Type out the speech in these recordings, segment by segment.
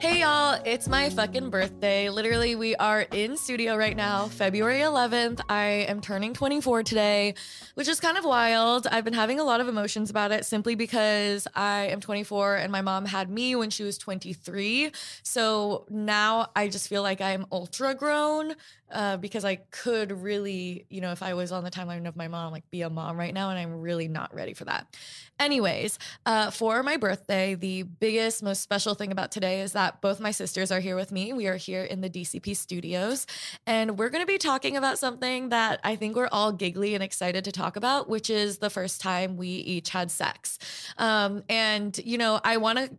Hey y'all, it's my fucking birthday. Literally, we are in studio right now, February 11th. I am turning 24 today, which is kind of wild. I've been having a lot of emotions about it simply because I am 24 and my mom had me when she was 23. So now I just feel like I'm ultra grown uh, because I could really, you know, if I was on the timeline of my mom, like be a mom right now, and I'm really not ready for that. Anyways, uh, for my birthday, the biggest, most special thing about today is that both my sisters are here with me. We are here in the DCP studios, and we're going to be talking about something that I think we're all giggly and excited to talk about, which is the first time we each had sex. Um, and, you know, I want to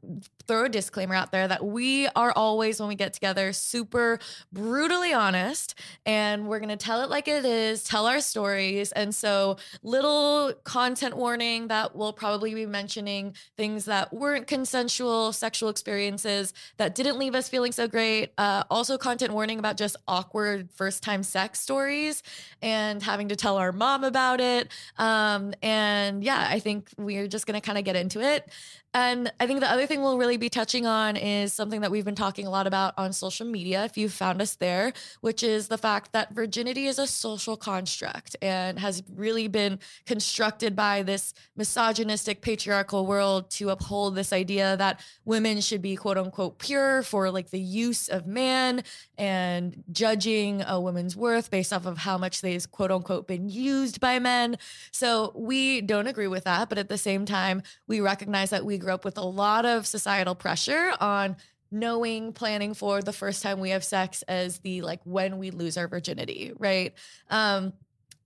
throw a disclaimer out there that we are always, when we get together, super brutally honest and we're going to tell it like it is, tell our stories. And so, little content warning that we'll probably be mentioning things that weren't consensual sexual experiences that didn't leave us feeling so great. Uh, also, content warning about just awkward first time sex stories and having to tell our mom about it. Um, and yeah, I think we're just going to kind of get into it. And I think the other thing we'll really be touching on is something that we've been talking a lot about on social media, if you've found us there, which is the fact that virginity is a social construct and has really been constructed by this misogynistic patriarchal world to uphold this idea that women should be quote unquote pure for like the use of man and judging a woman's worth based off of how much they've quote unquote been used by men. So we don't agree with that. But at the same time, we recognize that we grew up with a lot of societal pressure on knowing planning for the first time we have sex as the like when we lose our virginity right um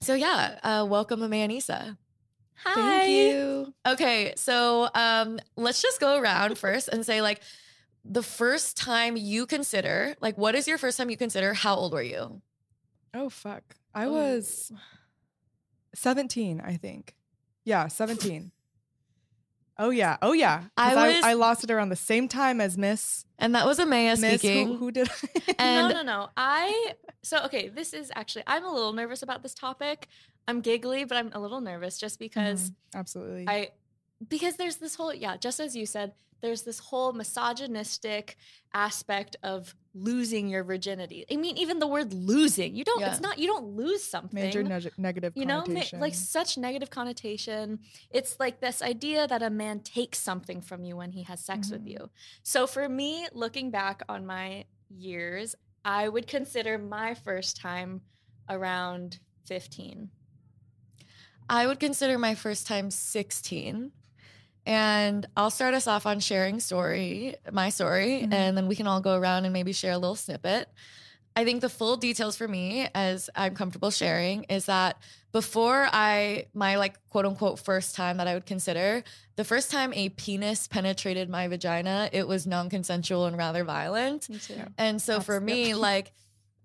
so yeah uh welcome amanisa Hi. thank you okay so um let's just go around first and say like the first time you consider like what is your first time you consider how old were you Oh fuck. I Oh. was 17, I think. Yeah, 17. Oh yeah. Oh yeah. I I, was- I, lost it around the same time as Miss and that was amaya Miss speaking who, who did and no, no, no. I so okay. This is actually I'm a little nervous about this topic. I'm giggly, but I'm a little nervous just because Mhm, absolutely. I because there's this whole yeah, just as you said, there's this whole misogynistic aspect of losing your virginity. I mean, even the word losing, you don't. Yeah. It's not. You don't lose something Major neg- negative you know ma- like such negative connotation it's like this idea that a man takes something from you when he has sex with Mhm. you so for me looking back on my years i would consider my first time around 15 I would consider my first time 16. And I'll start us off on sharing story, my story, Mhm. and then we can all go around and maybe share a little snippet. I think the full details for me, as I'm comfortable sharing, is that before I, my like quote unquote first time that I would consider, the first time a penis penetrated my vagina, it was non consensual and rather violent. me too And so for me, yep. like,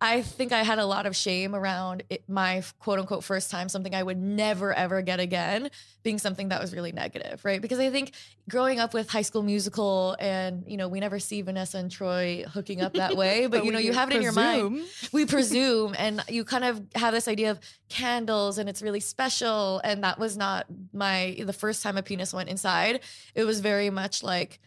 I think I had a lot of shame around it, my quote unquote first time, something I would never ever get again, being something that was really negative, right? Because I think growing up with High School Musical, and you know, we never see Vanessa and Troy hooking up that way, but, you know, you have it in your mind. We presume, and you kind of have this idea of candles, and it's really special. And that was not my the first time a penis went inside. It was very much like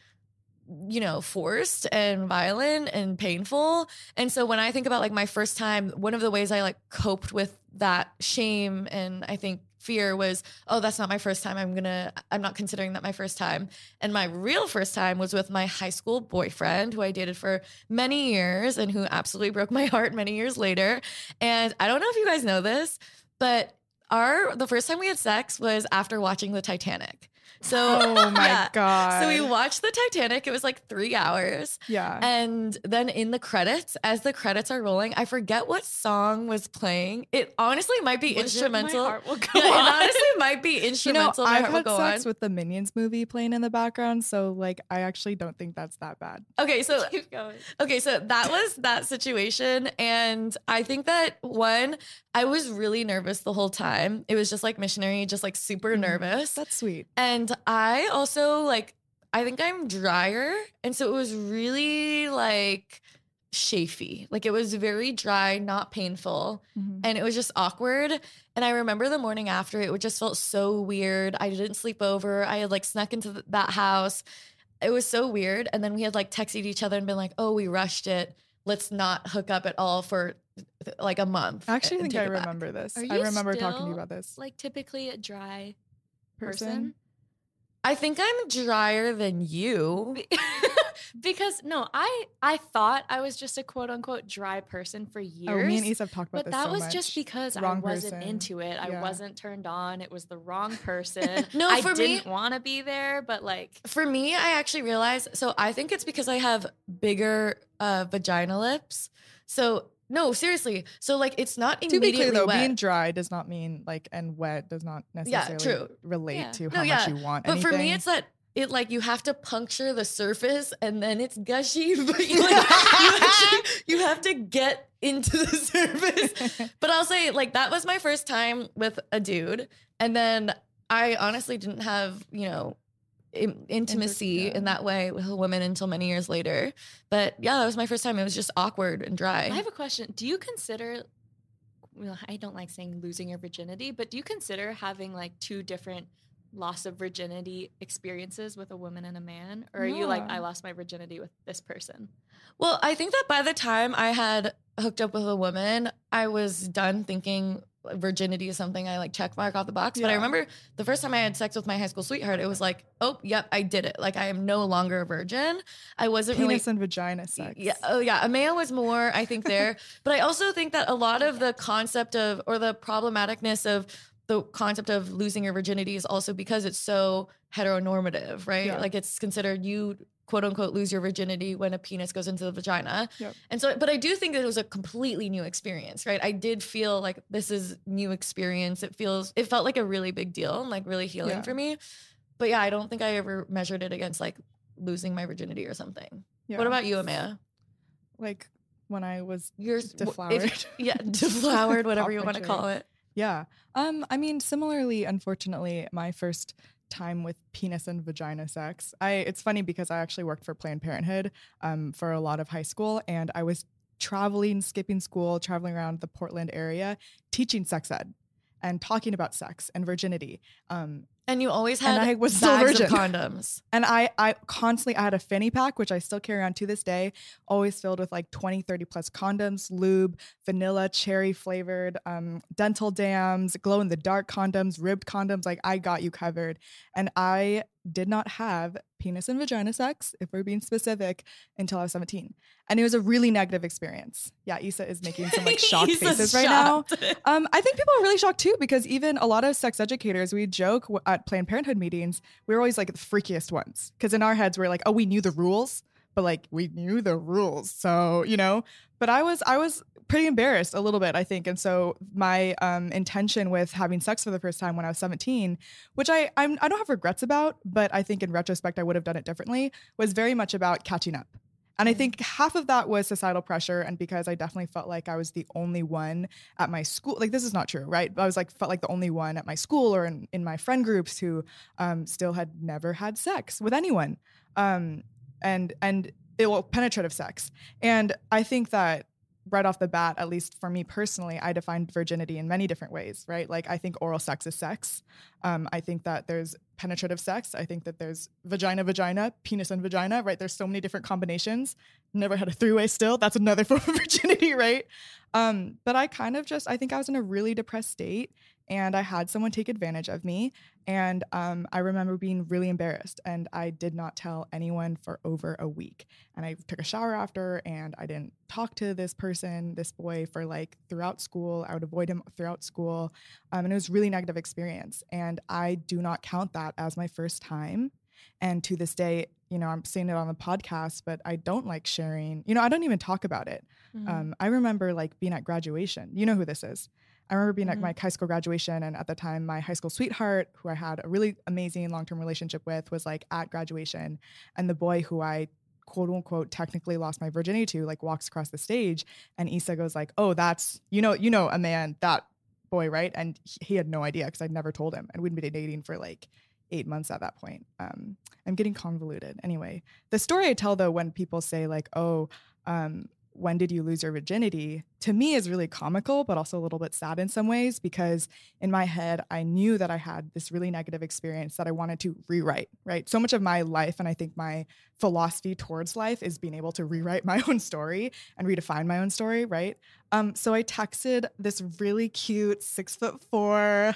you know, forced and violent and painful. And so when I think about like my first time, one of the ways I like coped with that shame and I think fear was, oh, that's not my first time. I'm gonna, I'm not considering that my first time. And my real first time was with my high school boyfriend who I dated for many years and who absolutely broke my heart many years later. And I don't know if you guys know this, but our the first time we had sex was after watching the Titanic. So Oh my yeah. god. So we watched the Titanic. It was like three hours. yeah. And then in the credits, as the credits are rolling, I forget what song was playing. It honestly might be Was it My instrumental. Heart Will Go Yeah, it honestly might be you know, instrumental. I've had sex On. with the Minions movie playing in the background, so like I actually don't think that's that bad. Okay, so Keep going. Okay, so that was that situation. And I think that one, I was really nervous the whole time. It was just like missionary, just like super Mhm. nervous. That's sweet. And I also like, I think I'm drier. And so it was really like chafy. Like it was very dry, not painful. Mhm. And it was just awkward. And I remember the morning after, it just felt so weird. I didn't sleep over. I had like snuck into th- that house. It was so weird. And then we had like texted each other and been like, oh, we rushed it. Let's not hook up at all for th- like a month. I actually and think I it back." remember this. Are I you remember talking to you about this. Like typically a dry person. person. I think I'm drier than you. because no, I I thought I was just a quote unquote dry person for years. Oh, me and Issa have talked about but this that so was much. just because I wasn't person. into it. I wasn't turned on. It was the wrong person. No, I for didn't want to be there, but like For me, I actually realized. So I think it's because I have bigger uh, vagina lips. So no, seriously. So like, it's not to be clear though, wet. being dry does not mean like and wet does not necessarily true. relate Yeah. to No, how much you want. But for me, it's that it like you have to puncture the surface and then it's gushy. But you, like, you, actually, you have to get into the surface. But I'll say like that was my first time with a dude, and then I honestly didn't have you know intimacy yeah. in that way with a woman until many years later. But yeah, that was my first time. It was just awkward and dry. I have a question. Do you consider well, I don't like saying losing your virginity, but do you consider having like two different loss of virginity experiences with a woman and a man? Or are you like, I lost my virginity with this person? Well, I think that by the time I had hooked up with a woman, I was done thinking virginity is something I like check mark off the box. But I remember the first time I had sex with my high school sweetheart, it was like, oh, yep, I did it. Like I am no longer a virgin. I wasn't really penis and vagina sex. yeah, oh yeah. Amaya was more, I think, there. but I also think that a lot of the concept of or the problematicness of the concept of losing your virginity is also because it's so heteronormative, right? Yeah. Like it's considered you quote unquote lose your virginity when a penis goes into the vagina. Yep. And so but I do think that it was a completely new experience, right? I did feel like this is new experience. It feels it felt like a really big deal and like really healing Yeah. for me. But yeah, I don't think I ever measured it against like losing my virginity or something. Yeah. What about you, Amaya? like when I was You're deflowered? yeah, deflowered, whatever you want to call it. Yeah. Um, I mean, similarly, unfortunately, my first time with penis and vagina sex. I it's funny because I actually worked for Planned Parenthood um, for a lot of high school and I was traveling, skipping school, traveling around the Portland area, teaching sex ed and talking about sex and virginity. Um, And you always And had I was still bags of virgin. condoms. and I, I constantly, I had a fanny pack, which I still carry on to this day, always filled with like 20, 30 plus condoms, lube, vanilla, cherry flavored, um, dental dams, glow in the dark condoms, ribbed condoms. Like I got you covered. And I did not have penis and vagina sex, if we're being specific, until I was 17. And it was a really negative experience. Yeah, Issa is making some like shocked faces right now. Um, I think people are really shocked too because even a lot of sex educators, we joke at Planned Parenthood meetings, We're always like the freakiest ones because in our heads we're like, oh, we knew the rules, but like we knew the rules, so you know. But I was I was pretty embarrassed a little bit, I think, and so my um, intention with having sex for the first time when I was 17, which I I'm, I don't have regrets about, but I think in retrospect I would have done it differently, was very much about catching up. And I Mm. think half of that was societal pressure, and because I definitely felt like I was the only one at my school. Like this is not true, right? I was like felt like the only one at my school or in, in my friend groups who um, still had never had sex with anyone, um, and and it well, penetrative sex. And I think that right off the bat, at least for me personally, I defined virginity in many different ways, right? Like I think oral sex is sex. Um, I think that there's penetrative sex. I think that there's vagina, vagina, penis and vagina, right? There's so many different combinations. Never had a three way still. That's another form of virginity, right? Um, but I kind of just, I think I was in a really depressed state and I had someone take advantage of me. And um, I remember being really embarrassed and I did not tell anyone for over a week. And I took a shower after and I didn't talk to this person, this boy, for like throughout school. I would avoid him throughout school. Um, and it was really negative experience. And I do not count that as my first time. And to this day, you know, I'm saying it on the podcast, but I don't like sharing. You know, I don't even talk about it. Mhm. Um, I remember like being at graduation. You know who this is. I remember being Mhm. at my high school graduation, and at the time, my high school sweetheart, who I had a really amazing long term relationship with, was like at graduation. And the boy who I quote unquote technically lost my virginity to like walks across the stage and Issa goes like oh that's you know you know a man that boy right and he, he had no idea because I'd never told him and we'd been dating for like eight months at that point um I'm getting convoluted anyway the story I tell though when people say like oh um when did you lose your virginity to me is really comical but also a little bit sad in some ways because in my head i knew that i had this really negative experience that i wanted to rewrite right? So much of my life and i think my philosophy towards life is being able to rewrite my own story and redefine my own story right? Um so i texted this really cute six foot four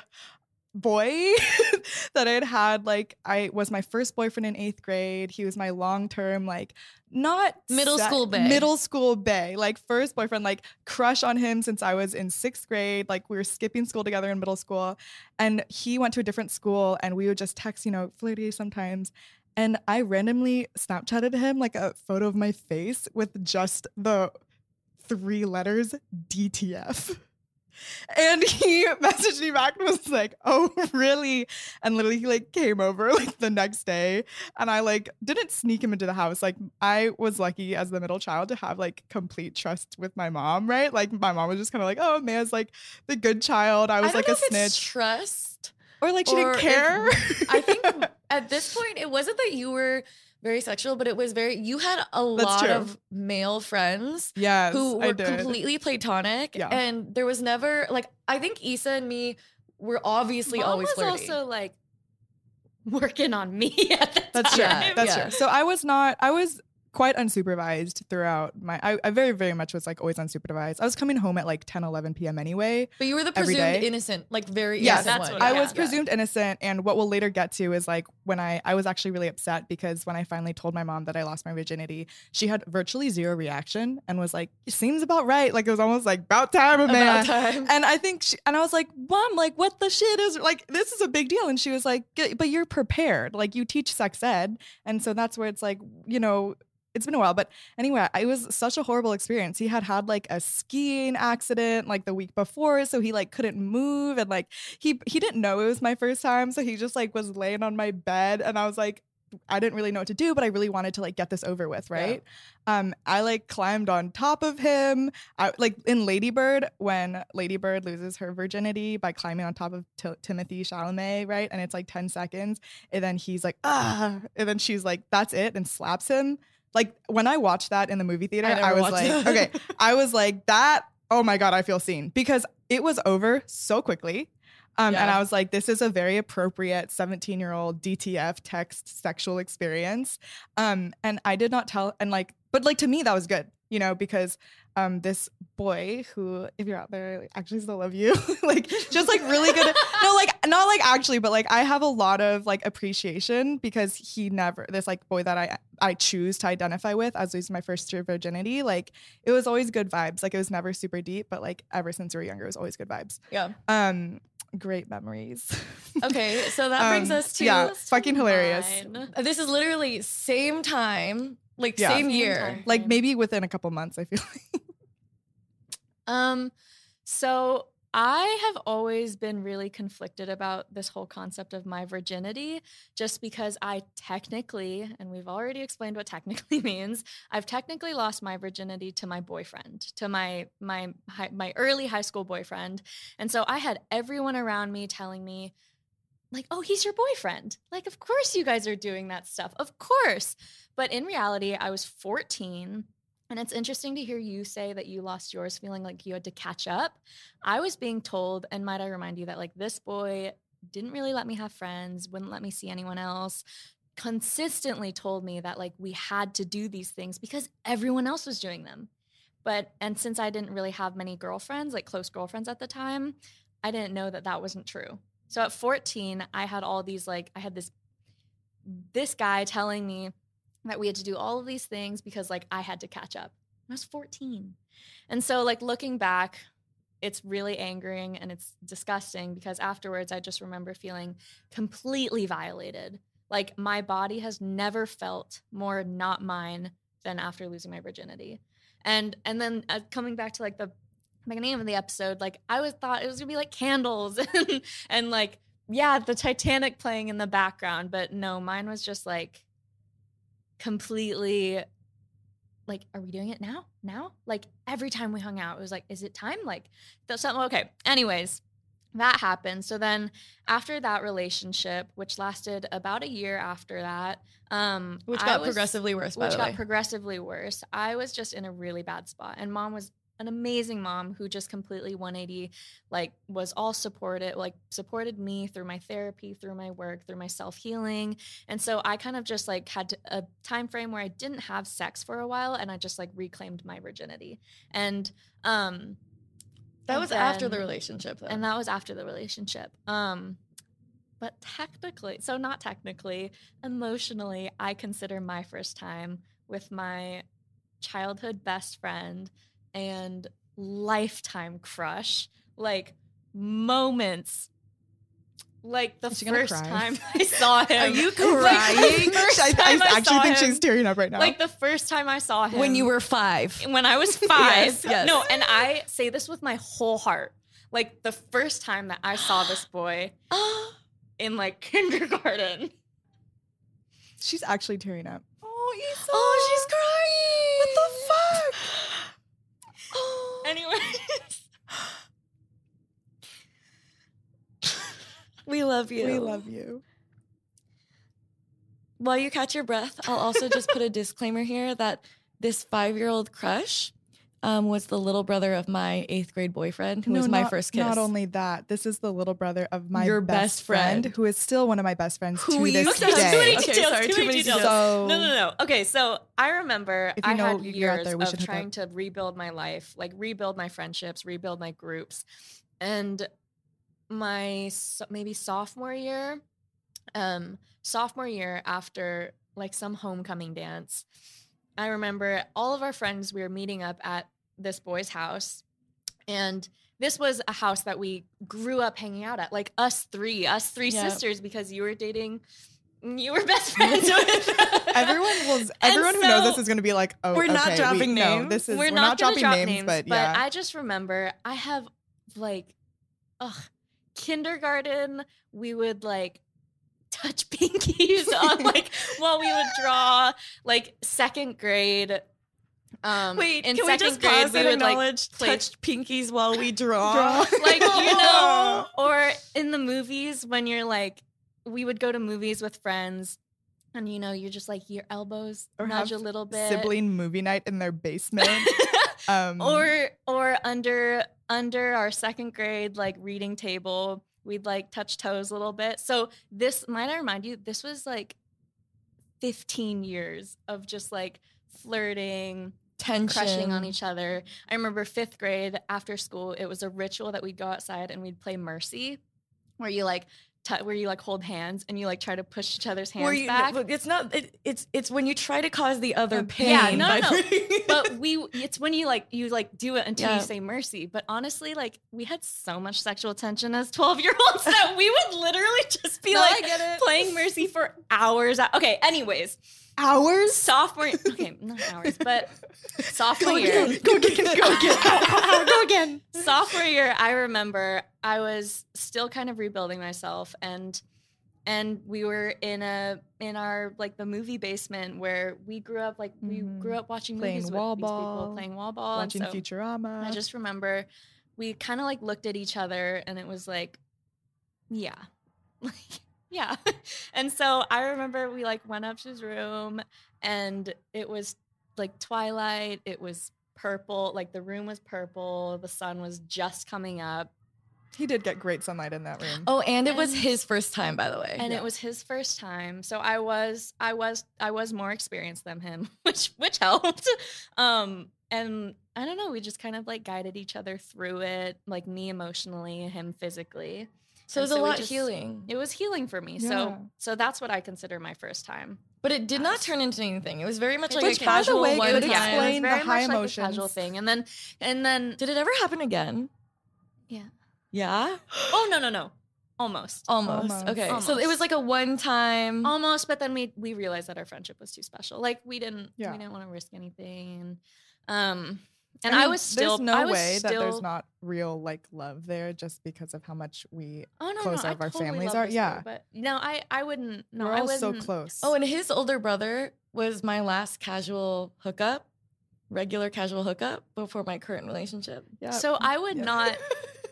boy that I had had like I was my first boyfriend in eighth grade. He was my long term like not Middle se- school bae. middle school bae like first boyfriend like crush on him since I was in sixth grade. Like we were skipping school together in middle school, and he went to a different school, and we would just text you know flirty sometimes. And I randomly Snapchatted him like a photo of my face with just the three letters DTF. And he messaged me back and was like, "Oh, really?" And literally, he like came over like the next day, and I like didn't sneak him into the house. Like I was lucky as the middle child to have like complete trust with my mom, right? Like my mom was just kind of like, "Oh, Maya's like the good child." I was I like a snitch, trust. or like she or didn't if- care. I think at this point, it wasn't that you were very sexual, but it was very. You had a That's lot true. of male friends yes, who I were did. completely platonic, Yeah. and there was never like. I think Issa and me were obviously Mom always was flirty. also like working on me at the That's true. time. That's Yeah. true. So I was not. I was quite unsupervised throughout my. I, I very very much was like always unsupervised. I was coming home at like 10, 11 p.m. anyway. but you were the presumed innocent, like very Yes, innocent that's one. what I Yeah. was presumed innocent, and what we'll later get to is like when I I was actually really upset because when I finally told my mom that I lost my virginity, she had virtually zero reaction and was like, "Seems about right." Like it was almost like about time, About man. time. And I think, she, and I was like, "Mom, like what the shit is like? This is a big deal." And she was like, "But you're prepared. Like you teach sex ed, and so that's where it's like, you know." It's been a while, but anyway, it was such a horrible experience. He had had like a skiing accident like the week before, so he like couldn't move and like he he didn't know it was my first time, so he just like was laying on my bed and I was like I didn't really know what to do, but I really wanted to like get this over with, right? Um I like climbed on top of him. I like in Ladybird when Ladybird loses her virginity by climbing on top of Ti- Timothy Chalamet, right? And it's like 10 seconds and then he's like ah and then she's like that's it and slaps him. Like when I watched that in the movie theater, I I, was like, that. okay, I was like, that, oh my God, I feel seen because it was over so quickly. Um, And I was like, this is a very appropriate 17 year old DTF text sexual experience. Um, and I did not tell, and like, but like to me, that was good, you know, because um, this boy who, if you're out there, like, actually still love you, like, just like really good. no, like, not like actually, but like, I have a lot of like appreciation because he never, this like boy that I, I choose to identify with as was my first year of virginity, like, it was always good vibes. Like, it was never super deep, but like, ever since we were younger, it was always good vibes. yeah. Um, great memories. Okay, so that brings Um, us to yeah, fucking hilarious. Mine. this is literally same time, like Yeah. same Same year. time. like maybe within a couple months, I feel like. Um, so I have always been really conflicted about this whole concept of my virginity, just because I technically, and we've already explained what technically means, I've technically lost my virginity to my boyfriend, to my my my early high school boyfriend, and so I had everyone around me telling me, like, oh, he's your boyfriend. Like, of course you guys are doing that stuff, of course. But in reality, I was 14 and it's interesting to hear you say that you lost yours feeling like you had to catch up. I was being told, and might I remind you that like this boy didn't really let me have friends, wouldn't let me see anyone else, consistently told me that like we had to do these things because everyone else was doing them. But, and since I didn't really have many girlfriends, like close girlfriends at the time, I didn't know that that wasn't true. So at 14, I had all these like, I had this, this guy telling me, that we had to do all of these things because like I had to catch up. I was 14. And so like looking back, it's really angering and it's disgusting because afterwards I just remember feeling completely violated. Like my body has never felt more not mine than after losing my virginity. And and then uh, coming back to like the beginning of the episode, like I was thought it was gonna be like candles and, and like yeah, the Titanic playing in the background, but no, mine was just like completely like, are we doing it now? Now? Like every time we hung out, it was like, is it time? Like that's something okay. Anyways, that happened. So then after that relationship, which lasted about a year after that, um Which got was, progressively worse, which got way. progressively worse. I was just in a really bad spot. And mom was an amazing mom who just completely 180 like was all supported like supported me through my therapy through my work through my self-healing. And so i kind of just like had to, a time frame where i didn't have sex for a while and i just like reclaimed my virginity. And um that was then, after the relationship though. and that was after the relationship. Um but technically so not technically emotionally i consider my first time with my childhood best friend and lifetime crush, like moments like the first time I saw him. Are you crying? Like I, I, I, actually think him, she's tearing up right now. Like the first time I saw him. When you were five. When I was five. yes, yes. No, and I say this with my whole heart. Like the first time that I saw this boy in like kindergarten. She's actually tearing up. Oh, Issa. Oh, she's crying. What the fuck? Anyways. we love you. We love you. While you catch your breath, I'll also just put a disclaimer here that this five year old crush um, was the little brother of my eighth grade boyfriend, who no, was my not, first kiss. Not only that, this is the little brother of my Your best, best friend, friend, who is still one of my best friends who to this okay, day. Too many details. Okay, sorry, too, many details. So, no, no, no. Okay, so I remember I had years there, of trying to rebuild my life, like rebuild my friendships, rebuild my groups, and my maybe sophomore year, um, sophomore year after like some homecoming dance. I remember all of our friends, we were meeting up at this boy's house. And this was a house that we grew up hanging out at, like us three, us three yep. sisters, because you were dating you were best friends with. everyone was everyone so, who knows this is going to be like, oh, we're not dropping we, names. No, this is we're, we're not, not dropping drop names, names, but yeah. But I just remember I have like, ugh, kindergarten. We would like touch pinkies on like while we would draw. Like second grade, um, Wait, in can we just grade, pause we and acknowledge like, touched pinkies while we draw? draw. like you know, or in the movies when you're like, we would go to movies with friends, and you know, you're just like your elbows or nudge a little bit. Sibling movie night in their basement, um, or or under under our second grade like reading table, we'd like touch toes a little bit. So this might I remind you, this was like 15 years of just like flirting, tension, crushing on each other. I remember fifth grade after school, it was a ritual that we'd go outside and we'd play Mercy, where you like T- where you like hold hands and you like try to push each other's hands you, back. It's not. It, it's it's when you try to cause the other pain. Yeah, no, no. but we. It's when you like you like do it until yeah. you say mercy. But honestly, like we had so much sexual tension as twelve year olds that we would literally just be no, like playing mercy for hours. Okay. Anyways, Hours? sophomore okay not hours but sophomore Go year again. Go again. Go again. Go again. sophomore year i remember i was still kind of rebuilding myself and and we were in a in our like the movie basement where we grew up like we Mhm. grew up watching Playing movies wall with these people playing wall ball Watching so Futurama. i just remember we kind of like looked at each other and it was like yeah like yeah and so i remember we like went up to his room and it was like twilight it was purple like the room was purple the sun was just coming up he did get great sunlight in that room. Oh, and it was his first time, by the way. and Yeah. it was his first time so i was i was i was more experienced than him which which helped um and i don't know we just kind of like guided each other through it like me emotionally him physically so it was a lot just- healing. it was healing for me Yeah. so so that's what i consider my first time But it did not turn into anything. It was very much like a casual way, one time. it was explain the very high much like a casual thing and then and then Did it ever happen again? yeah Yeah. oh no no no almost Almost. Almost. Okay. So it was like a one time. almost but then we we realized that our friendship was too special like we didn't Yeah. we didn't want to risk anything um and I I, was still There's no I was way that there's not real like love there, just because of how much we. oh no close no, I of our totally families are- yeah. boy, but no I I wouldn't no we're I all so close. Oh, and his older brother was my last casual hookup, regular casual hookup before my current relationship. yeah. so I would Yeah. not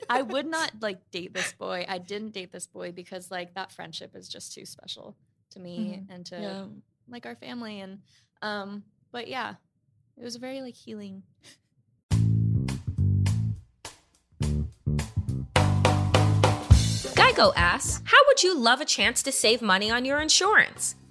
I would not like date this boy. I didn't date this boy because like that friendship is just too special to me Mm-hmm. and to Yeah. like our family and um but yeah, it was very like healing. Geico asks, How would you love a chance to save money on your insurance?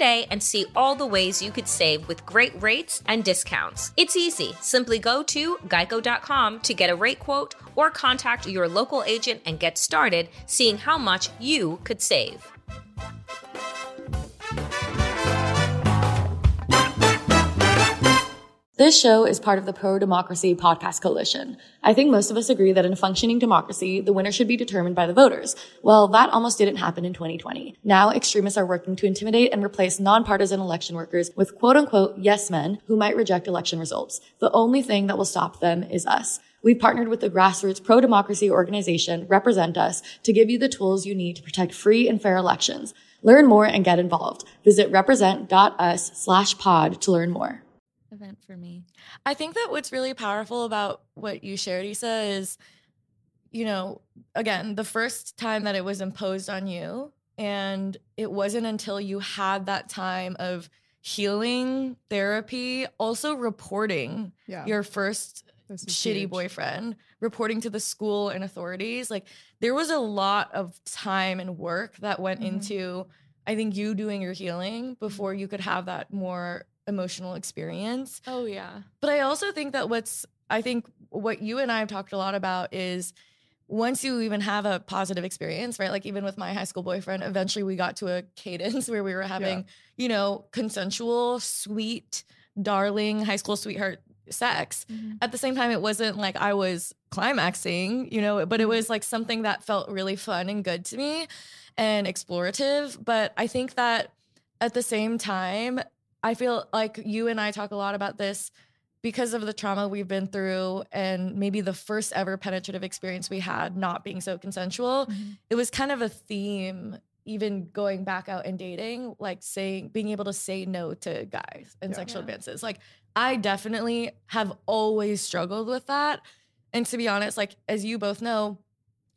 today and see all the ways you could save with great rates and discounts. It's easy. Simply go to geico.com to get a rate quote or contact your local agent and get started seeing how much you could save. This show is part of the Pro Democracy Podcast Coalition. I think most of us agree that in a functioning democracy, the winner should be determined by the voters. Well, that almost didn't happen in 2020. Now, extremists are working to intimidate and replace nonpartisan election workers with quote unquote yes men who might reject election results. The only thing that will stop them is us. We've partnered with the grassroots pro-democracy organization Represent Us to give you the tools you need to protect free and fair elections. Learn more and get involved. Visit represent.us slash pod to learn more. Event for me. I think that what's really powerful about what you shared, Issa, is, you know, again, the first time that it was imposed on you, and it wasn't until you had that time of healing, therapy, also reporting yeah. your first shitty huge. boyfriend, reporting to the school and authorities. Like there was a lot of time and work that went Mhm. into, I think, you doing your healing before you could have that more emotional experience. Oh yeah. But I also think that what's, I think what you and I have talked a lot about is once you even have a positive experience, right? Like even with my high school boyfriend, eventually we got to a cadence where we were having, you know, consensual, sweet, darling high school sweetheart sex. Mm-hmm. At the same time, it wasn't like I was climaxing, you know, but it mm-hmm. was like something that felt really fun and good to me and explorative. But I think that at the same time, I feel like you and I talk a lot about this because of the trauma we've been through and maybe the first ever penetrative experience we had not being so consensual. Mm-hmm. It was kind of a theme even going back out and dating, like saying being able to say no to guys and Yeah. sexual Yeah. advances. Like I definitely have always struggled with that. And to be honest, like as you both know,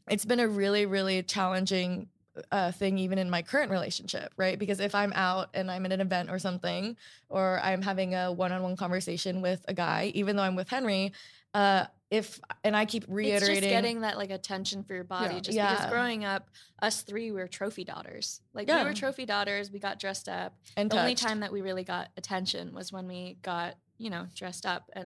it's been a really, really challenging uh, thing even in my current relationship, right? Because if I'm out and I'm at an event or something, or I'm having a one-on-one conversation with a guy, even though I'm with Henry, uh, if and I keep reiterating It's just getting that like attention for your body. Yeah. Just Yeah. because growing up, us three we were trophy daughters. Like we were trophy daughters. We got dressed up. and the only time that we really got attention was when we got you know dressed up and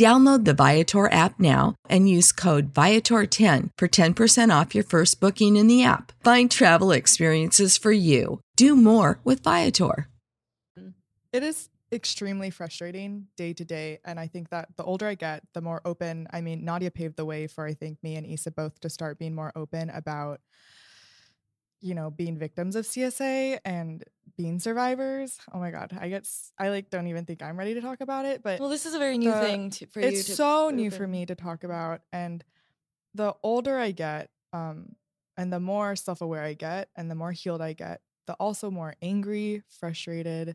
Download the Viator app now and use code Viator10 for 10% off your first booking in the app. Find travel experiences for you. Do more with Viator. It is extremely frustrating day to day. And I think that the older I get, the more open. I mean, Nadia paved the way for, I think, me and Issa both to start being more open about, you know, being victims of CSA and being survivors. Oh my God. I get, I like don't even think I'm ready to talk about it. But Well, this is a very new the- thing to, for you. it's so new for me to talk about and the older i get um and the more self-aware i get and the more healed i get the also more angry frustrated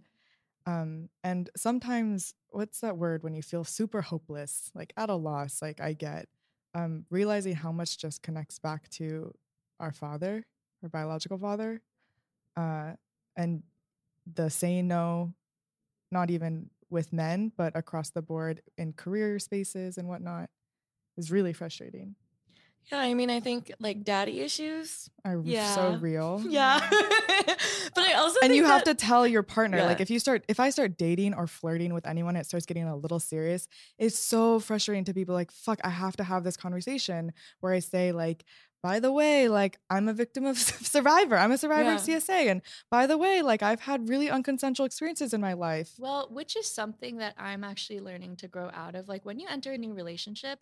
um and sometimes what's that word when you feel super hopeless like at a loss like i get um realizing how much just connects back to our father our biological father uh and the saying no not even with men, but across the board in career spaces and whatnot is really frustrating. Yeah, I mean, I think like daddy issues. Are so real. Yeah, but I also And think you have to tell your partner, like if you start, if I start dating or flirting with anyone, it starts getting a little serious. It's so frustrating to people like, fuck, I have to have this conversation where I say, like, by the way, like I'm a victim of survivor. I'm a survivor of CSA. And by the way, like I've had really unconsensual experiences in my life. Well, which is something that I'm actually learning to grow out of. Like when you enter a new relationship,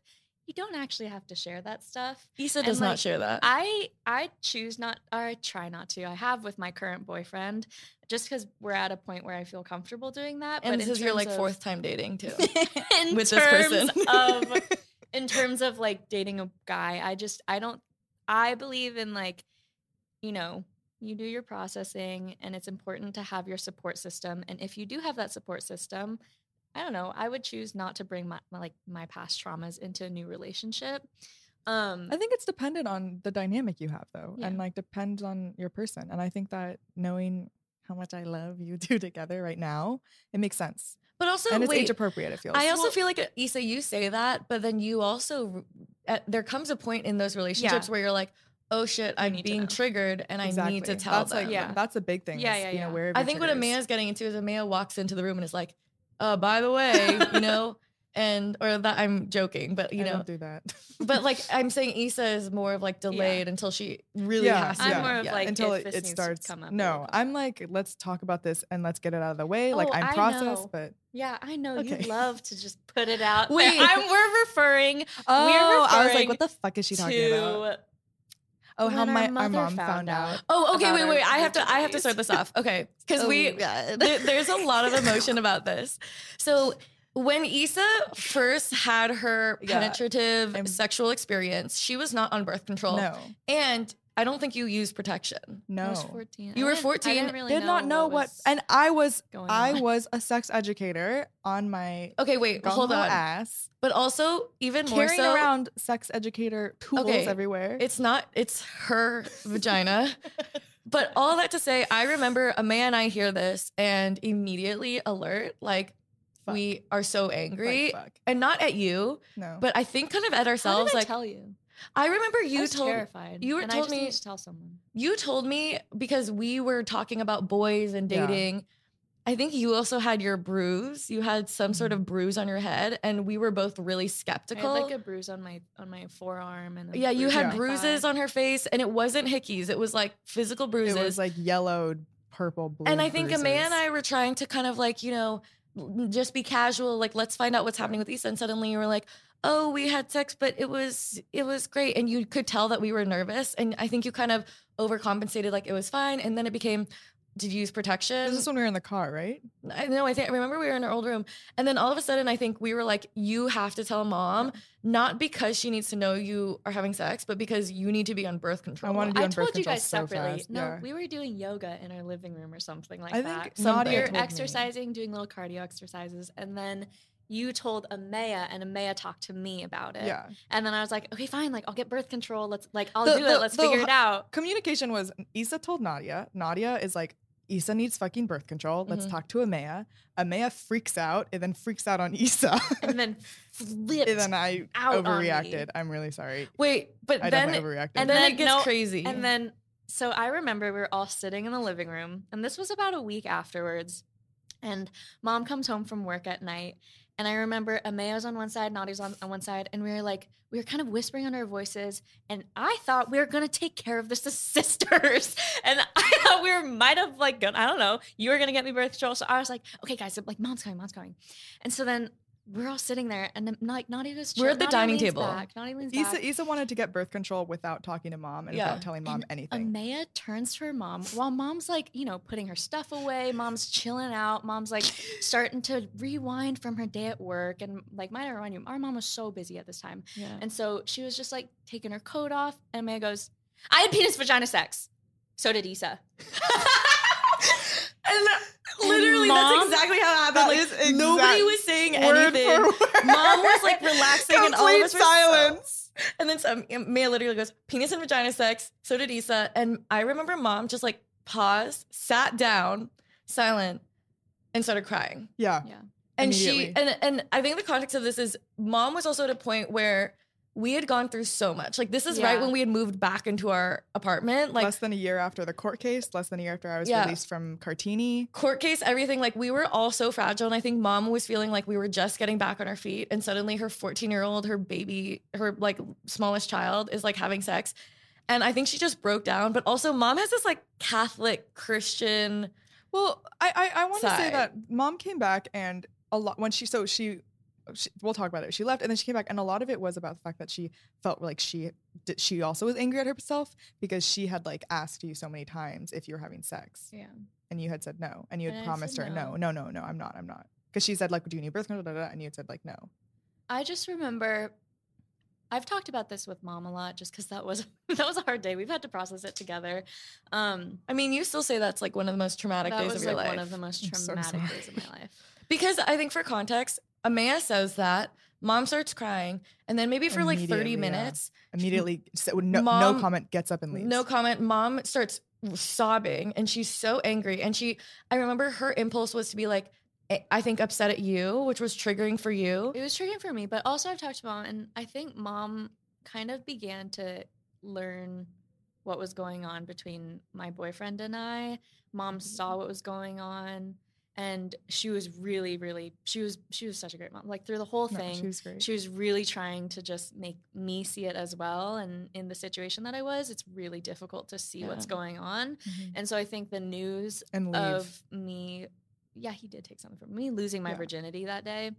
you don't actually have to share that stuff. Issa and, does not share that. I I choose not or I try not to. I have with my current boyfriend just because we're at a point where I feel comfortable doing that. and but this is your like of- fourth time dating too. in with this person. of in terms of like dating a guy, I just I don't I believe in like you know, you do your processing and it's important to have your support system and if you do have that support system, I don't know, I would choose not to bring my, my like my past traumas into a new relationship. Um, I think it's dependent on the dynamic you have though, Yeah. and like depends on your person. And I think that knowing how much I love you two together right now, it makes sense. But also, and it's wait, age appropriate. It feels. I also Well- feel like uh, Issa, you say that, but then you also uh, there comes a point in those relationships where you're like, oh shit, I'm being triggered and I need to tell that's them. Like, Yeah. that's a big thing. Yeah, yeah, yeah. I think what triggers. Amaya's getting into is a Amaya walks into the room and is like, uh, by the way, you know, and or that I'm joking, but you I know, don't do that. but like I'm saying Issa is more of like delayed until she really Yeah, has to. I'm yeah. more of like until if it, this it needs to starts. come up, no, it'll- I'm like, let's talk about this and let's get it out of the way. like Oh, I'm I processed, know. but yeah, I know Okay. you love to just put it out. there. Wait. I'm, we're referring. oh, we're I was like, referring what the fuck is she talking to about? Oh, how when our my our mother mom found found out. out. Oh, okay, about wait, our wait. I have to I have to start this off. Okay. Because we Oh, God. there- there's a lot of emotion about this. So when Issa first had her Yeah. penetrative I'm- sexual experience, she was not on birth control. No, And I don't think you used protection. no. I was 14. You I were didn't- I 14, didn't really Did not know what, was and I was going I on. was a sex educator on my Okay, wait, hold on. ass, But also even more carrying so around sex educator tools Okay, everywhere. it's not it's her vagina. But all that to say, I remember Amaya and I hear this and immediately alert, like Fuck. we are so angry. Like, fuck. and not at you, No, but I think kind of at How ourselves. did I like tell you? I remember I you was told terrified. you were and told I just me- to tell someone. you told me because we were talking about boys and Yeah. dating. I think you also had your bruise. You had some sort of mm-hmm. bruise on your head, and we were both really I had skeptical. like a bruise on my on my forearm and yeah, you had bruises thigh. on her face, and it wasn't hickeys. It was like physical bruises. it was like yellowed, purple, blue. and I think bruises. Amaya and I were trying to kind of like, you know, l- just be casual, like let's find out what's happening with Issa. And suddenly you were like, oh, we had sex, but it was it was great. And you could tell that we were nervous. And I think you kind of overcompensated, like it was fine. And then it became, did you use protection? This is when we were in the car, right? I know. I think I remember we were in our old room, and then all of a sudden, I think we were like, "You have to tell mom, not because she needs to know you are having sex, but because you need to be on birth control." I wanted to be on birth told you control guys so separately. fast, No, yeah. we were doing yoga in our living room or something like I that. think Something. Nadia we were told me. exercising, doing little cardio exercises, and then you told Amaya, and Amaya talked to me about it. Yeah. And then I was like, okay, fine, like I'll get birth control. Let's like I'll The- do the- it. Let's figure h- it out. Communication was Issa told Nadia. Nadia is like, Issa needs fucking birth control. Let's Mhm. talk to Amaya. Amaya freaks out and then freaks out on Issa. And then flipped. and then I out on me. overreacted. I'm really sorry. Wait, but I then definitely overreacted. and then, then it gets no- crazy. And then, so I remember we were all sitting in the living room, and this was about a week afterwards. And mom comes home from work at night. And I remember Amaya's on one side, Nadia's on, on one side, and we were like, we were kind of whispering under our voices. And I thought we were gonna take care of this as sisters. And I thought we were might have like gone, I don't know, you were gonna get me birth control. So I was like, okay, guys, like mom's coming, mom's coming. And so then we're all sitting there, and then, like Nadia goes, We're at the Nadia dining table. Back, Nadia leans back. Issa, Issa wanted to get birth control without talking to mom and Yeah. without telling mom And anything. Amaya turns to her mom while mom's like, you know, putting her stuff away. Mom's chilling out. Mom's like starting to rewind from her day at work. And like, might I remind you, our mom was so busy at this time. yeah. And so she was just like taking her coat off. And Amaya goes, I had penis vagina sex. So did Issa. And literally, Mom- that's exactly how it happened. Like, is nobody was saying word anything. for word. Mom was like relaxing, and all of Complete us were so- silence. and then um, some, Maya literally goes, "Penis and vagina sex." So did Issa. And I remember mom just like paused, sat down, silent, and started crying. Yeah. Yeah. And she and and I think the context of this is mom was also at a point where we had gone through so much. Like this is right when we had moved back into our apartment. Like less than a year after the court case, less than a year after I was Yeah. released from Cartini. court case, everything, like we were all so fragile. And I think mom was feeling like we were just getting back on our feet. And suddenly her 14 year old, her baby, her like smallest child is like having sex. And I think she just broke down. But also, mom has this like Catholic Christian. Well, I I, I want to say that mom came back and a lot when she so she, she we'll talk about it. She left and then she came back and a lot of it was about the fact that she felt like she did, she also was angry at herself because she had like asked you so many times if you were having sex Yeah. and you had said no and you had And promised her no no. no no no I'm not I'm not because she said like do you need birth control da, da, da, and you had said like no I just remember I've talked about this with mom a lot just because that was that was a hard day. We've had to process it together. Um, I mean, you still say that's like one of the most traumatic days was of your like life. one of the most I'm so traumatic days of my life. Because I think for context, Amaya says that, Mom starts crying, and then maybe for like 30 Immediately, yeah. minutes, Immediately, so no, no comment, gets up and leaves. no comment. Mom starts sobbing and she's so angry. And she, I remember her impulse was to be like, "I- I think upset at you, which was triggering for you. It was triggering for me, but also I've talked to mom, and I think mom kind of began to learn what was going on between my boyfriend and I. Mom saw mm-hmm. what was going on, and she was really, really she was she was such a great mom. Like through the whole No, thing, she was great. she was really trying to just make me see it as well. And in the situation that I was, it's really difficult to see what's going on. Mhm. And so I think the news and of me yeah he did take something from me losing my Yeah. virginity that day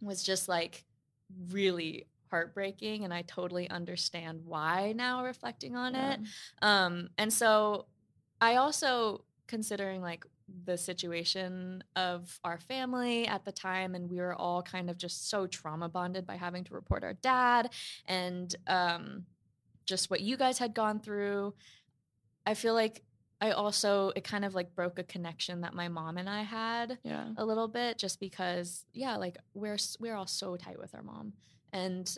was just like really heartbreaking and i totally understand why now reflecting on it um and so i also considering like the situation of our family at the time and we were all kind of just so trauma bonded by having to report our dad and um just what you guys had gone through i feel like i also it kind of like broke a connection that my mom and i had Yeah. a little bit just because yeah like we're we're all so tight with our mom and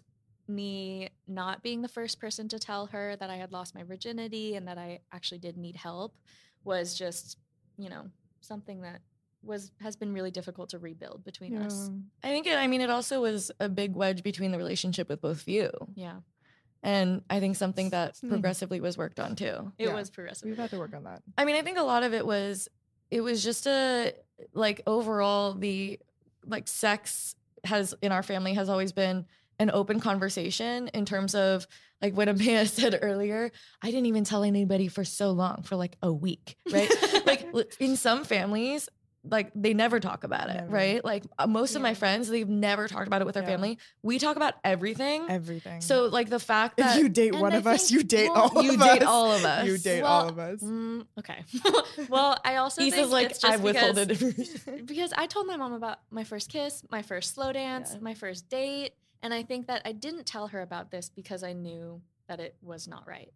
me not being the first person to tell her that I had lost my virginity and that I actually did need help was just you know something that was has been really difficult to rebuild between us I think it, I mean, it also was a big wedge between the relationship with both of you. yeah And I think something that progressively was worked on too. it Yeah. was progressive We've had to work on that. I mean, I think a lot of it was it was just a like overall the like sex has in our family has always been an open conversation in terms of like what Amaya said earlier. I didn't even tell anybody for so long for like a week, right? like in some families like they never talk about it, Never. right? Like uh, most of my friends, they've never talked about it with their Yeah. family. We talk about everything. Everything. so like the fact if that you date one I of us, you date well, all you of date us. all of us. You date Well, all of us. Mm, okay well I also Issa's think like it's just I've withholded because- because I told my mom about my first kiss, my first slow dance, Yeah. my first date, and I think that I didn't tell her about this because I knew that it was not right.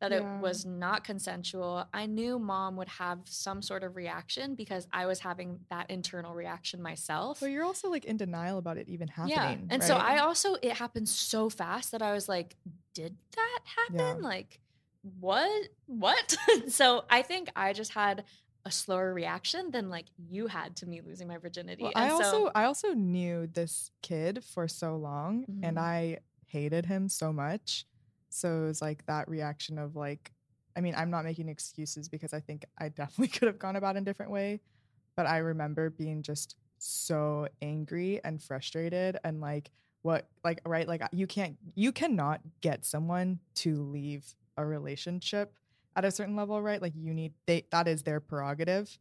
That Yeah. it was not consensual. I knew mom would have some sort of reaction because I was having that internal reaction myself. Well, you're also like in denial about it even happening. yeah. And so? I also it happened so fast that I was like, did that happen? Yeah. Like what? What? so I think I just had a slower reaction than like you had to me losing my virginity. Well, and I so, also I also knew this kid for so long, and Mhm. I hated him so much. So it was like that reaction of like, I mean, I'm not making excuses because I think I definitely could have gone about in a different way, but I remember being just so angry and frustrated and like what like right like you can't you cannot get someone to leave a relationship at a certain level right? Like you need they that is their prerogative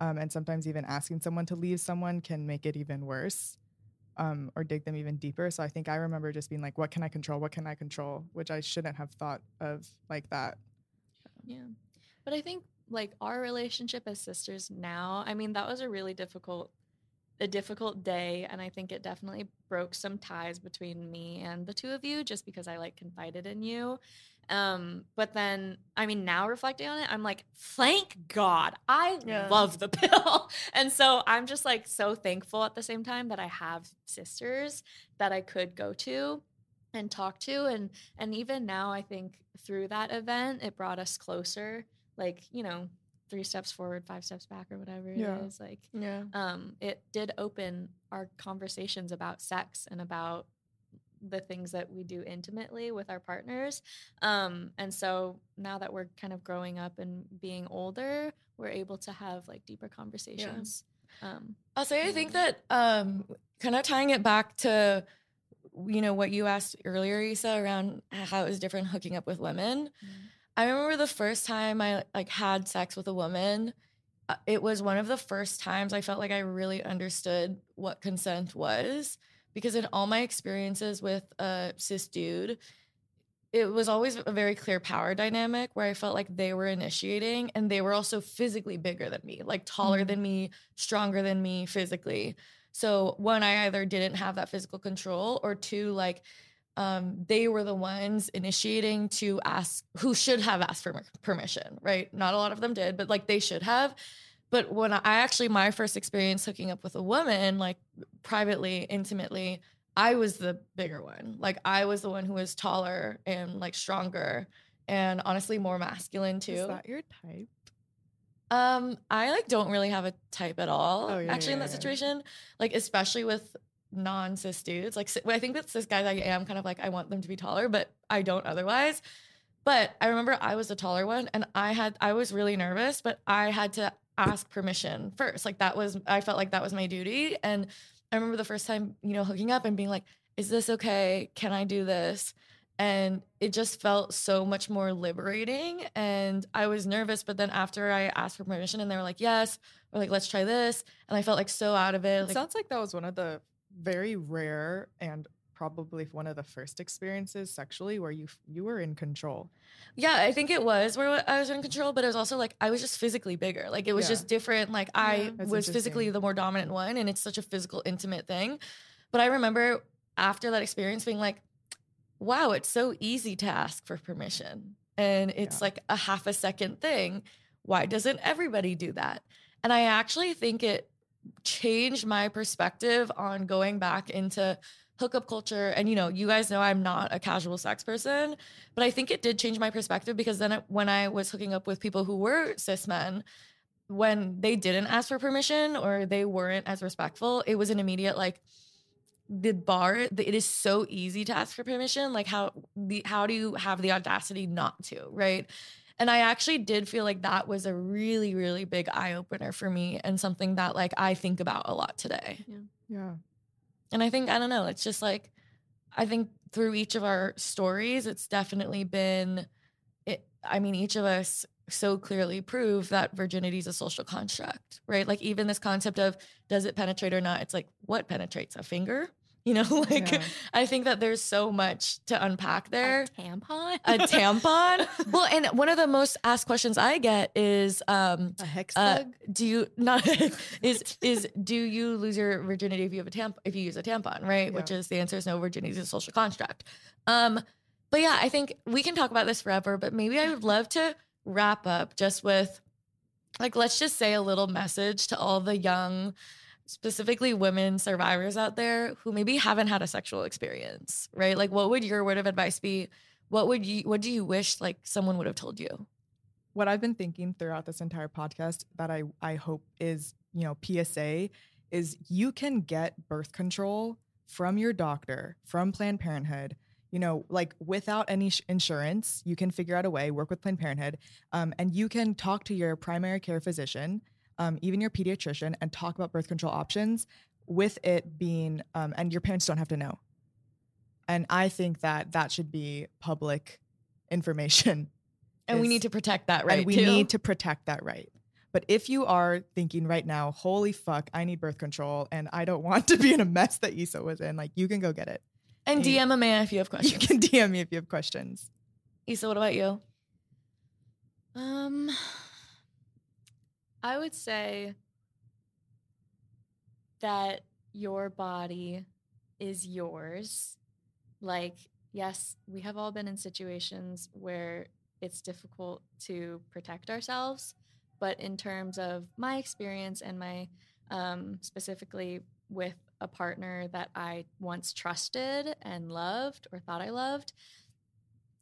um, and sometimes even asking someone to leave someone can make it even worse um, or dig them even deeper. So i think i remember just being like what can i control? What can i control? Which i shouldn't have thought of like that. Yeah. But I think like our relationship as sisters now, I mean, that was a really difficult a difficult day and I think it definitely broke some ties between me and the two of you just because I like confided in you. Um but then I mean now reflecting on it, I'm like thank God. I Yeah. love the pill. and so I'm just like so thankful at the same time that I have sisters that I could go to and talk to and and even now i think through that event it brought us closer like you know three steps forward five steps back or whatever it is. Yeah. like Yeah. um it did open our conversations about sex and about the things that we do intimately with our partners um and so now that we're kind of growing up and being older we're able to have like deeper conversations um I'll say I think that um kind of tying it back to you know what you asked earlier, Issa, around how it was different hooking up with women. I remember the first time I like had sex with a woman. uh, It was one of the first times I felt like I really understood what consent was because in all my experiences with a cis dude, it was always a very clear power dynamic where I felt like they were initiating and they were also physically bigger than me, like taller Mhm. than me, stronger than me physically. So one, I either didn't have that physical control, or two, like um, they were the ones initiating to ask who should have asked for permission, right? Not a lot of them did, but like they should have. But when I actually, my first experience hooking up with a woman, like privately, intimately, I was the bigger one. Like I was the one who was taller and like stronger and honestly more masculine too. Is that your type? Um, I like don't really have a type at all. Oh, yeah, actually, in that yeah. situation, like especially with non cis dudes. Like I think with cis guys, I am kind of like I want them to be taller, but I don't otherwise. But I remember I was the taller one, and I had I was really nervous, but I had to ask permission first. Like that was I felt like that was my duty, and I remember the first time you know hooking up and being like, "Is this okay? Can I do this?" and it just felt so much more liberating and i was nervous but then after i asked for permission and they were like yes or like let's try this and i felt like so out of it It like sounds like that was one of the very rare and probably one of the first experiences sexually where you you were in control. yeah i think it was where i was in control but it was also like i was just physically bigger like it was Yeah. just different like i Yeah. That's was physically the more dominant one and it's such a physical intimate thing but i remember after that experience being like wow it's so easy to ask for permission and it's Yeah. like a half a second thing why doesn't everybody do that and i actually think it changed my perspective on going back into hookup culture. And you know you guys know i'm not a casual sex person but i think it did change my perspective because then when i was hooking up with people who were cis men when they didn't ask for permission or they weren't as respectful it was an immediate like the bar it is so easy to ask for permission. Like how the how do you have the audacity not to right? And i actually did feel like that was a really really big eye opener for me and something that like i think about a lot today. Yeah. Yeah. And I think, I don't know, it's just like, I think through each of our stories, it's definitely been, it, I mean, each of us so clearly prove that virginity is a social construct, right? Like, even this concept of does it penetrate or not? It's like, what penetrates? A finger? You know, like, Yeah. I think that there's so much to unpack there A tampon. a tampon. well, and one of the most asked questions I get is, um, A hex uh, do you not is is do you lose your virginity if you have a tamp if you use a tampon, right? Which is the answer is no. Virginity is a social construct. Um, but yeah, I think we can talk about this forever. But maybe I would love to wrap up just with, like, let's just say a little message to all the young specifically women survivors out there who maybe haven't had a sexual experience, right? Like what would your word of advice be? What would you what do you wish like someone would have told you? what I've been thinking throughout this entire podcast that I I hope is, you know, PSA is you can get birth control from your doctor, from Planned Parenthood, you know, like without any sh- insurance, you can figure out a way, work with Planned Parenthood, um, and you can talk to your primary care physician, um, even your pediatrician, and talk about birth control options with it being, um, and your parents don't have to know. And I think that that should be public information And we need to protect that right and we too. need to protect that right. But if you are thinking right now, holy fuck, I need birth control and I don't want to be in a mess that Issa was in, like you can go get it. and you- DM Amanda if you have questions. You can DM me if you have questions. Issa, what about you? Um, I would say that your body is yours. Like, yes, we have all been in situations where it's difficult to protect ourselves, but in terms of my experience and my um, specifically with a partner that I once trusted and loved or thought I loved,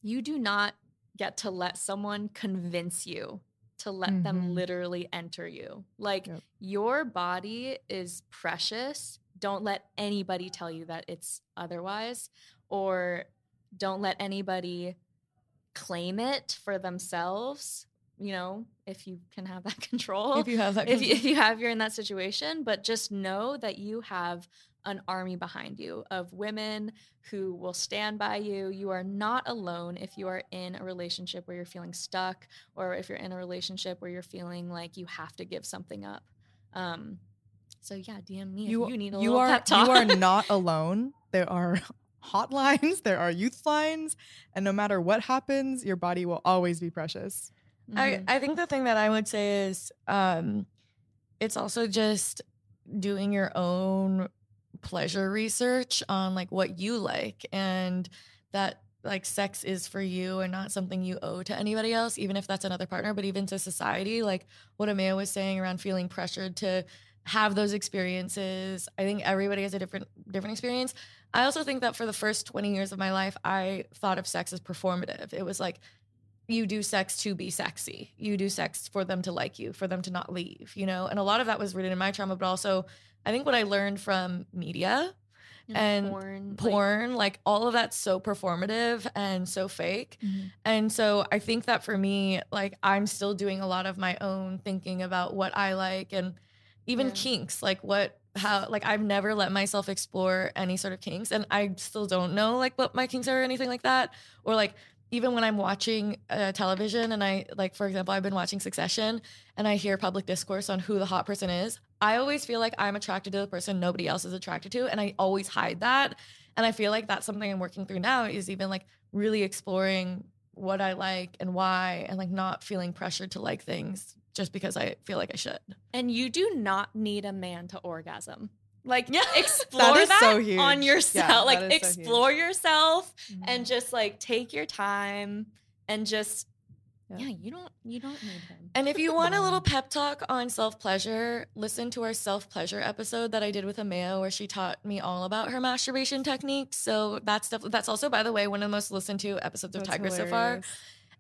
you do not get to let someone convince you to let them Mhm. literally enter you. Like Yep. your body is precious. Don't let anybody tell you that it's otherwise, or don't let anybody claim it for themselves. You know, if you can have that control if you have that, if you, if you have you're in that situation but just know that you have an army behind you of women who will stand by you you are not alone if you are in a relationship where you're feeling stuck or if you're in a relationship where you're feeling like you have to give something up um so yeah dm me if you need a you little are pep talk you are not alone. There are hotlines, there are youth lines, and no matter what happens, your body will always be precious. I, Mhm. I think the thing that I would say is um, it's also just doing your own pleasure research on like what you like and that like sex is for you and not something you owe to anybody else, even if that's another partner, but even to society, like what Amaya was saying around feeling pressured to have those experiences. I think everybody has a different different experience. I also think that for the first 20 years of my life, I thought of sex as performative. It was like you do sex to be sexy. You do sex for them to like you, for them to not leave, you know? And a lot of that was rooted in my trauma, but also I think what I learned from media and porn, porn, like, all of that's so performative and so fake. Mm-hmm. And so I think that for me, like I'm still doing a lot of my own thinking about what I like and even Yeah. kinks, like what how like I've never let myself explore any sort of kinks and I still don't know like what my kinks are or anything like that or like even when I'm watching uh, television and I like for example I've been watching Succession and I hear public discourse on who the hot person is I always feel like I'm attracted to the person nobody else is attracted to and I always hide that and I feel like that's something I'm working through now is even like really exploring what I like and why and like not feeling pressured to like things just because I feel like I should. And you do not need a man to orgasm. Like Yeah. explore That that, so on Yeah, yourself. like that is so explore yourself Mhm. and just like take your time and just Yeah. yeah, you don't you don't need him. And if you want a little pep talk on self pleasure, listen to our self pleasure episode that I did with Amaya, where she taught me all about her masturbation techniques. So that's def- that's also, by the way, one of the most listened to episodes of That's Tiger so far.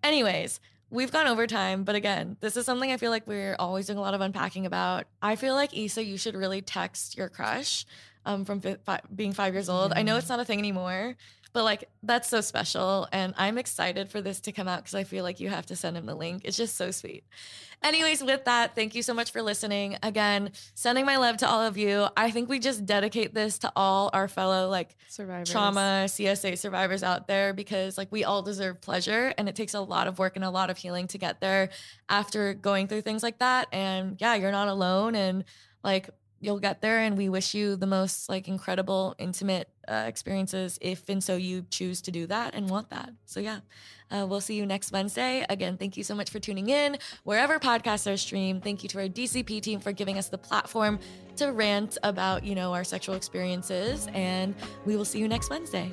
Anyways, we've gone over time, but again, this is something I feel like we're always doing a lot of unpacking about. I feel like Issa, you should really text your crush um, from fi- fi- being five years old. I know it's not a thing anymore, but like that's so special, and I'm excited for this to come out because I feel like you have to send him the link. It's just so sweet. Anyways, with that, thank you so much for listening. Again, sending my love to all of you. I think we just dedicate this to all our fellow like Survivors. trauma CSA survivors out there because like we all deserve pleasure and it takes a lot of work and a lot of healing to get there after going through things like that and yeah you're not alone and like you'll get there and we wish you the most like incredible intimate uh, experiences if and so you choose to do that and want that. So yeah uh, we'll see you next wednesday. Again thank you so much for tuning in. Wherever podcasts are streamed thank you to our dcp team for giving us the platform to rant about you know our sexual experiences and we will see you next wednesday